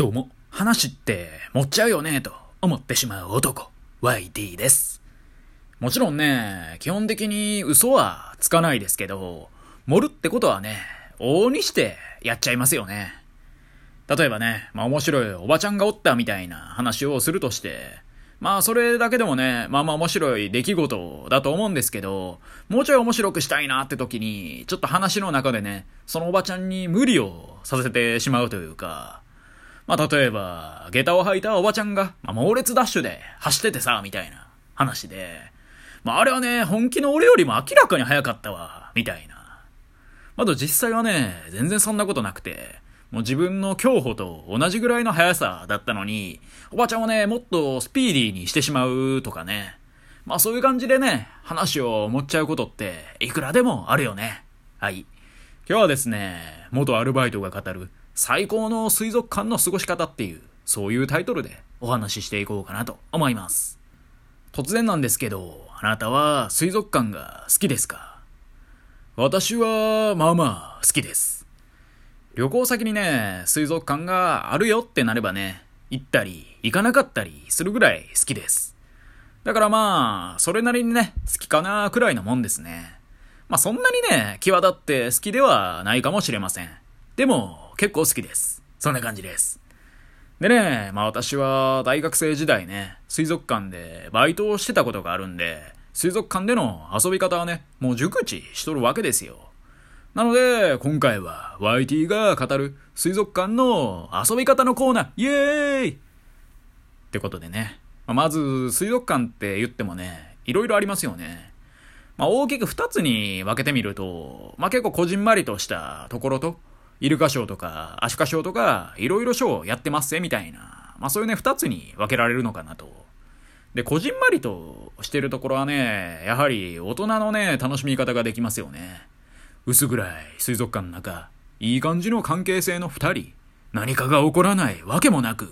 どうも、話って持っちゃうよねと思ってしまう男、YT です。もちろんね、基本的に嘘はつかないですけど、盛るってことはね、往々にしてやっちゃいますよね。例えばね、まあ面白いおばちゃんがおったみたいな話をするとして、まあそれだけでもね、まあまあ面白い出来事だと思うんですけど、もうちょい面白くしたいなって時に、ちょっと話の中でね、そのおばちゃんに無理をさせてしまうというか、まあ例えば、下駄を履いたおばちゃんが、まあ、猛烈ダッシュで走っててさ、みたいな話で、まああれはね、本気の俺よりも明らかに速かったわ、みたいな。まだ実際はね、全然そんなことなくて、もう自分の競歩と同じぐらいの速さだったのに、おばちゃんをね、もっとスピーディーにしてしまうとかね。まあそういう感じでね、話を持っちゃうことって、いくらでもあるよね。はい。今日はですね、元アルバイトが語る最高の水族館の過ごし方っていう、そういうタイトルでお話ししていこうかなと思います。突然なんですけど、あなたは水族館が好きですか？私は、まあまあ、好きです。旅行先にね、水族館があるよってなればね、行ったり、行かなかったりするぐらい好きです。だからまあ、それなりにね、好きかなくらいのもんですね。まあそんなにね、際立って好きではないかもしれません。でも、結構好きです。そんな感じです。でね、まあ私は大学生時代ね、水族館でバイトをしてたことがあるんで、水族館での遊び方はね、もう熟知しとるわけですよ。なので、今回は YT が語る水族館の遊び方のコーナー、イエーイってことでね、まず水族館って言ってもね、いろいろありますよね。まあ大きく二つに分けてみると、まあ結構こじんまりとしたところと、イルカショーとかアシカショーとか、いろいろショーやってますぜみたいな、まあそういうね二つに分けられるのかなと。で、こじんまりとしてるところはね、やはり大人のね、楽しみ方ができますよね。薄暗い水族館の中、いい感じの関係性の二人、何かが起こらないわけもなく。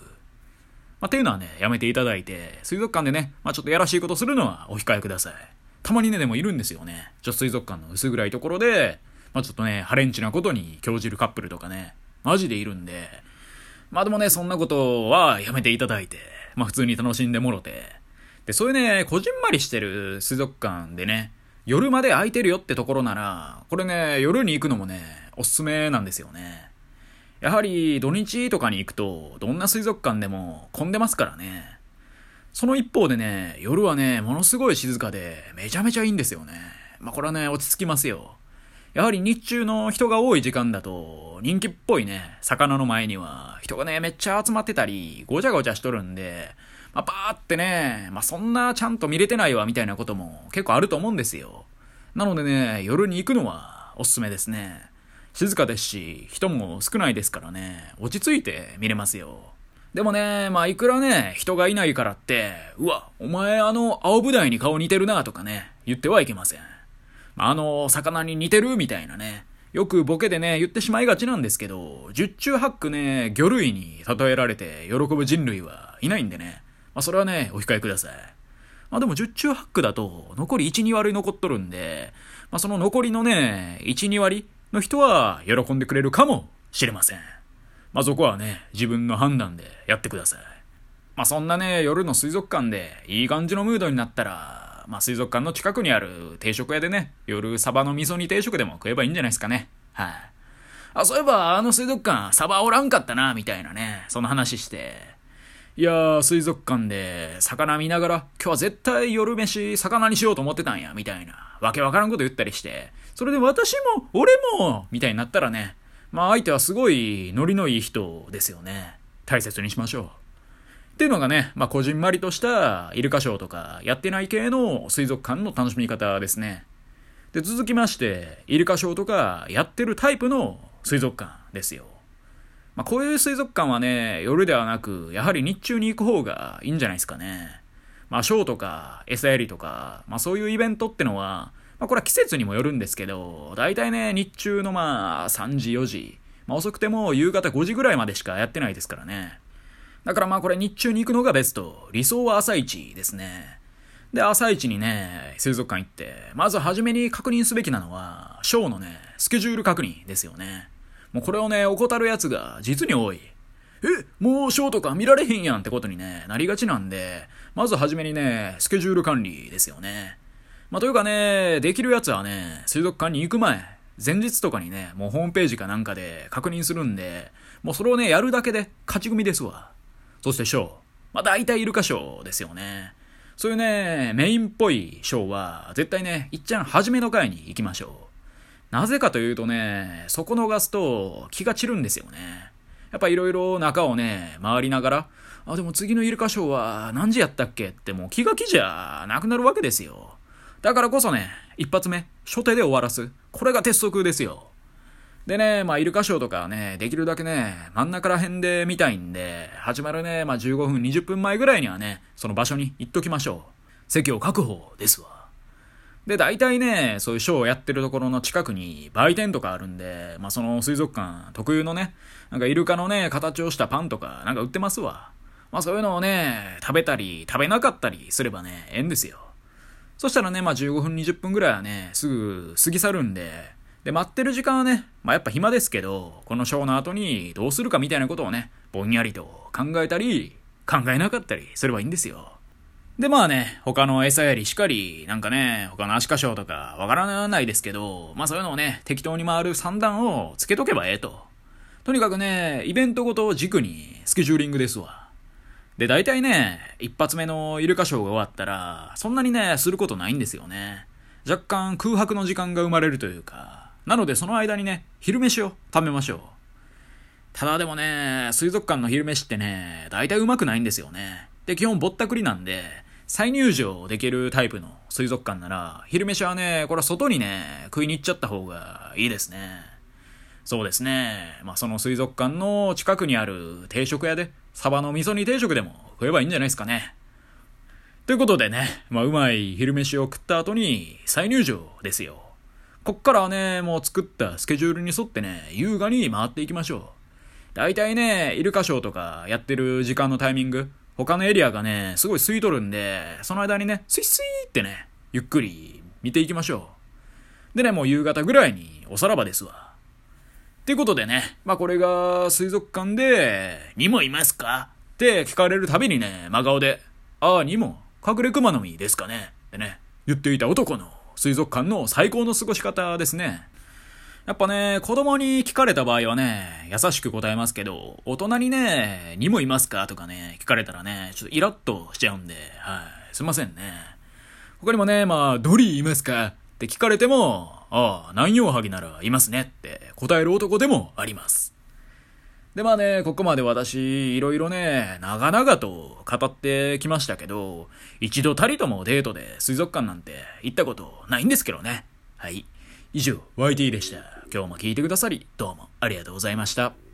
まあ、っていうのはね、やめていただいて、水族館でね、まあ、ちょっとやらしいことするのはお控えください。たまにね、でもいるんですよね。ちょっと水族館の薄暗いところで、まあ、ちょっとね、ハレンチなことに興じるカップルとかね、マジでいるんで、まあでもね、そんなことはやめていただいて、まあ普通に楽しんでもろて、で、そういうね、こじんまりしてる水族館でね、夜まで空いてるよってところなら、これね、夜に行くのもね、おすすめなんですよね。やはり土日とかに行くと、どんな水族館でも混んでますからね。その一方でね、夜はね、ものすごい静かで、めちゃめちゃいいんですよね。まあこれはね、落ち着きますよ。やはり日中の人が多い時間だと、人気っぽいね、魚の前には、人がね、めっちゃ集まってたり、ごちゃごちゃしとるんで、まあ、パーってね、まあ、そんなちゃんと見れてないわみたいなことも結構あると思うんですよ。なのでね、夜に行くのはおすすめですね。静かですし、人も少ないですからね、落ち着いて見れますよ。でもね、まあ、いくらね、人がいないからって、うわ、お前あの青舞台に顔似てるなとかね、言ってはいけません。あ、の、魚に似てるみたいなね、よくボケでね、言ってしまいがちなんですけど、十中八九ね、魚類に例えられて喜ぶ人類はいないんでね、まあ、それはね、お控えください。まあでも十中八九だと、残り1、2割残っとるんで、まあその残りのね、1、2割の人は喜んでくれるかもしれません。まあそこはね、自分の判断でやってください。まあそんなね、夜の水族館でいい感じのムードになったら、まあ水族館の近くにある定食屋でね、夜サバの味噌煮定食でも食えばいいんじゃないですかね。はい、あ。そういえばあの水族館サバおらんかったな、みたいなね、その話して、いやー、水族館で魚見ながら、今日は絶対夜飯魚にしようと思ってたんや、みたいな、わけわからんこと言ったりして、それで私も、俺も、みたいになったらね、まあ相手はすごいノリのいい人ですよね。大切にしましょう。っていうのがね、まあこじんまりとしたイルカショーとかやってない系の水族館の楽しみ方ですね。で、続きまして、イルカショーとかやってるタイプの水族館ですよ。まあ、こういう水族館はね、夜ではなく、やはり日中に行く方がいいんじゃないですかね。まあ、ショーとか、餌やりとか、まあ、そういうイベントってのは、まあ、これは季節にもよるんですけど、大体ね、日中のまあ、3時、4時、まあ、遅くても夕方5時ぐらいまでしかやってないですからね。だからまあ、これ日中に行くのがベスト。理想は朝一ですね。で、朝一にね、水族館行って、まず初めに確認すべきなのは、ショーのね、スケジュール確認ですよね。もうこれをね、怠るやつが実に多い。え、もうショーとか見られへんやんってことにね、なりがちなんで、まずはじめにね、スケジュール管理ですよね。まあ、というかね、できるやつはね、水族館に行く前、前日とかにね、もうホームページかなんかで確認するんで、もうそれをね、やるだけで勝ち組ですわ。そしてショー？まあ、大体イルカショーですよね。そういうね、メインっぽいショーは、絶対ね、いっちゃん初めの回に行きましょう。なぜかというとね、そこ逃すと気が散るんですよね。やっぱいろいろ中をね、回りながら、あ、でも次のイルカショーは何時やったっけ？ってもう気が気じゃなくなるわけですよ。だからこそね、一発目、初手で終わらす。これが鉄則ですよ。でね、まあ、イルカショーとかはね、できるだけね、真ん中ら辺で見たいんで、始まるね、まあ、15分、20分前ぐらいにはね、その場所に行っときましょう。席を確保ですわ。で、大体ね、そういうショーをやってるところの近くに売店とかあるんで、まあ、その水族館特有のね、なんかイルカのね、形をしたパンとかなんか売ってますわ。まあ、そういうのをね、食べたり、食べなかったりすればね、ええんですよ。そしたらね、まあ15分20分ぐらいはね、すぐ過ぎ去るんで、で、待ってる時間はね、まあやっぱ暇ですけど、このショーの後にどうするかみたいなことをね、ぼんやりと考えたり、考えなかったりすればいいんですよ。で、まあね、他の餌やりしかり、なんかね、他のアシカショーとかわからないですけど、まあそういうのをね、適当に回る三段をつけとけばええと。とにかくね、イベントごと軸にスケジューリングですわ。で、大体ね、一発目のイルカショーが終わったら、そんなにね、することないんですよね。若干空白の時間が生まれるというか、なのでその間にね、昼飯を食べましょう。ただでもね、水族館の昼飯ってね、大体うまくないんですよね。で、基本ぼったくりなんで、再入場できるタイプの水族館なら、昼飯はね、これは外にね、食いに行っちゃった方がいいですね。そうですね。まあ、その水族館の近くにある定食屋で、サバの味噌煮定食でも食えばいいんじゃないですかね。ということでね、まあ、うまい昼飯を食った後に再入場ですよ。こっからはね、もう作ったスケジュールに沿ってね、優雅に回っていきましょう。大体ね、イルカショーとかやってる時間のタイミング、他のエリアがね、すごい空いとるんで、その間にね、スイスイってね、ゆっくり見ていきましょう。でね、もう夕方ぐらいにおさらばですわ。っていうことでね、まあこれが水族館で、にもいますか？って聞かれるたびにね、真顔で、ああ、にも、隠れ熊の実ですかね？ってね、言っていた男の水族館の最高の過ごし方ですね。やっぱね、子供に聞かれた場合はね、優しく答えますけど、大人にね、にもいますか？とかね、聞かれたらね、ちょっとイラッとしちゃうんで、はい、すいませんね。他にもね、まあ、ドリーいますか？って聞かれても、ああ、南洋ハギならいますねって答える男でもあります。で、まあね、ここまで私、いろいろね、長々と語ってきましたけど、一度たりともデートで水族館なんて行ったことないんですけどね。はい。以上、YT でした。今日も聞いてくださり、どうもありがとうございました。